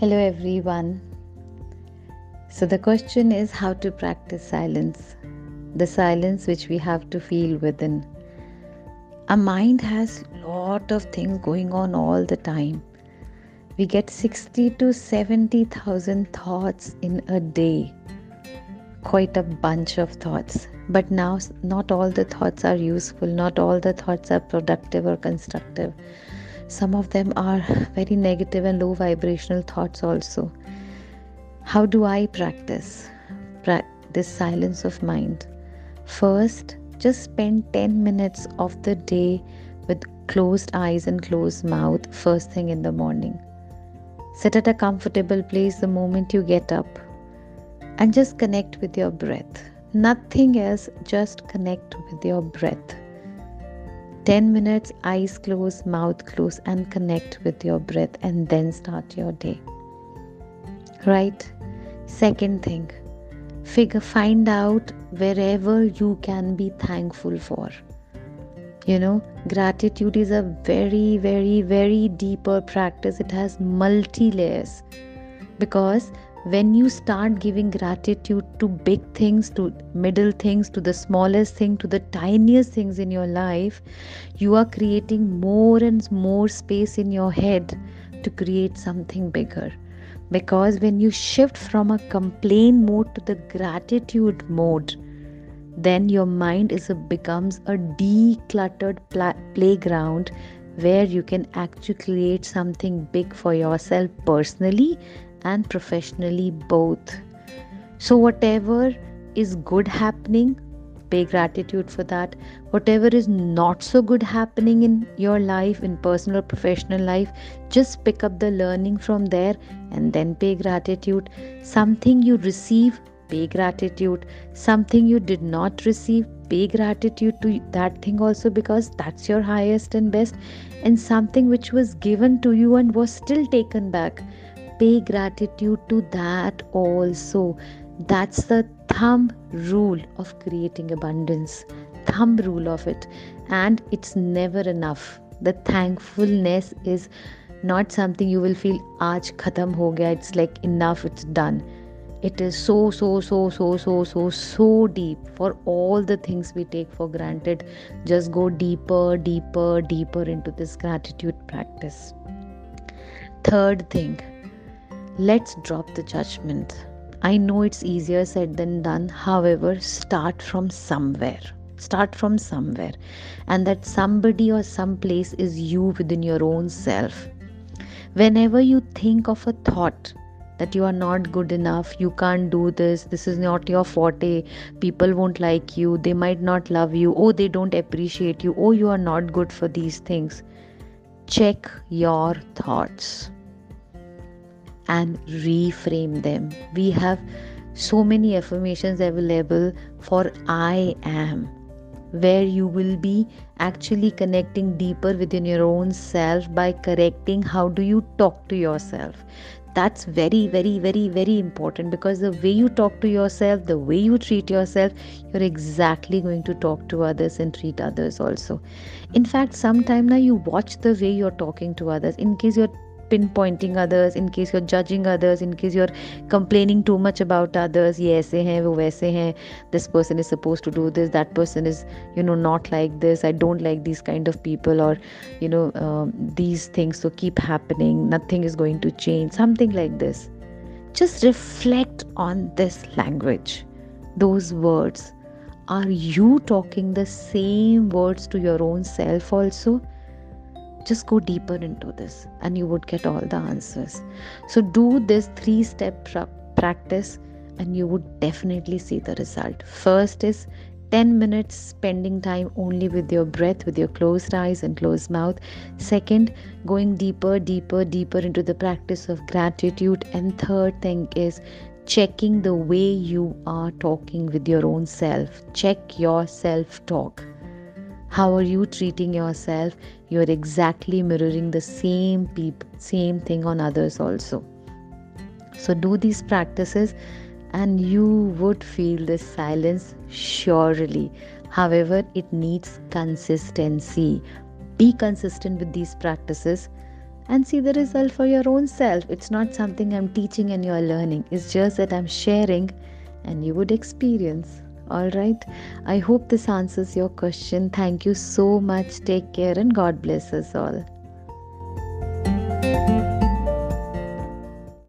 Hello, everyone. So, the question is how to practice silence, the silence which we have to feel within. Our mind has lot of things going on all the time. We get 60 to 70,000 thoughts in a day. Quite a bunch of thoughts. But now, not all the thoughts are useful, not all the thoughts are productive or constructive. Some of them are very negative and low vibrational thoughts, also. How do I practice this silence of mind? First, just spend 10 minutes of the day with closed eyes and closed mouth first thing in the morning. Sit at a comfortable place the moment you get up and just connect with your breath. Nothing else, just connect with your breath. 10 minutes, eyes closed, mouth closed, and connect with your breath, and then start your day. Right? Second thing, figure, find out wherever you can be thankful for. You know, gratitude is a very, very, very deeper practice. It has multi layers because when you start giving gratitude to big things, to middle things, to the smallest thing, to the tiniest things in your life, you are creating more and more space in your head to create something bigger. Because when you shift from a complain mode to the gratitude mode, then your mind is a, becomes a decluttered pla- playground where you can actually create something big for yourself personally and professionally both. So, whatever is good happening, pay gratitude for that. Whatever is not so good happening in your life, in personal or professional life, just pick up the learning from there and then pay gratitude. Something you receive, pay gratitude. Something you did not receive, pay gratitude to that thing also because that's your highest and best. And something which was given to you and was still taken back pay gratitude to that also. That's the thumb rule of creating abundance. Thumb rule of it. And it's never enough. The thankfulness is not something you will feel aaj khatam ho gaya. It's like enough, it's done. It is so, so, so, so, so, so, so deep for all the things we take for granted. Just go deeper, deeper, deeper into this gratitude practice. Third thing, Let's drop the judgment. I know it's easier said than done. However, start from somewhere. Start from somewhere. And that somebody or some place is you within your own self. Whenever you think of a thought that you are not good enough, you can't do this, this is not your forte, people won't like you, they might not love you, oh, they don't appreciate you, oh, you are not good for these things. Check your thoughts and reframe them. We have so many affirmations available for I am, where you will be actually connecting deeper within your own self by correcting how do you talk to yourself. That's very very very very important because the way you talk to yourself the way you treat yourself you're exactly going to talk to others and treat others also. In fact sometime now you watch the way you're talking to others. In case you're pinpointing others in case you're judging others in case you're complaining too much about others Yes, this person is supposed to do this that person is you know not like this i don't like these kind of people or you know um, these things so keep happening nothing is going to change something like this. Just reflect on this language. Those words. Are you talking the same words to your own self also? Just go deeper into this and you would get all the answers. So do this three step pra- practice and you would definitely see the result. First is 10 minutes spending time only with your breath with your closed eyes and closed mouth. Second going deeper deeper deeper into the practice of gratitude. And third thing is checking the way you are talking with your own self. Check your self talk how are you treating yourself? You're exactly mirroring the same peop- same thing on others also. So do these practices and you would feel this silence surely. However it needs consistency. Be consistent with these practices and see the result for your own self. It's not something I'm teaching and you're learning, it's just that I'm sharing and you would experience. All right. I hope this answers your question. Thank you so much. Take care and God bless us all.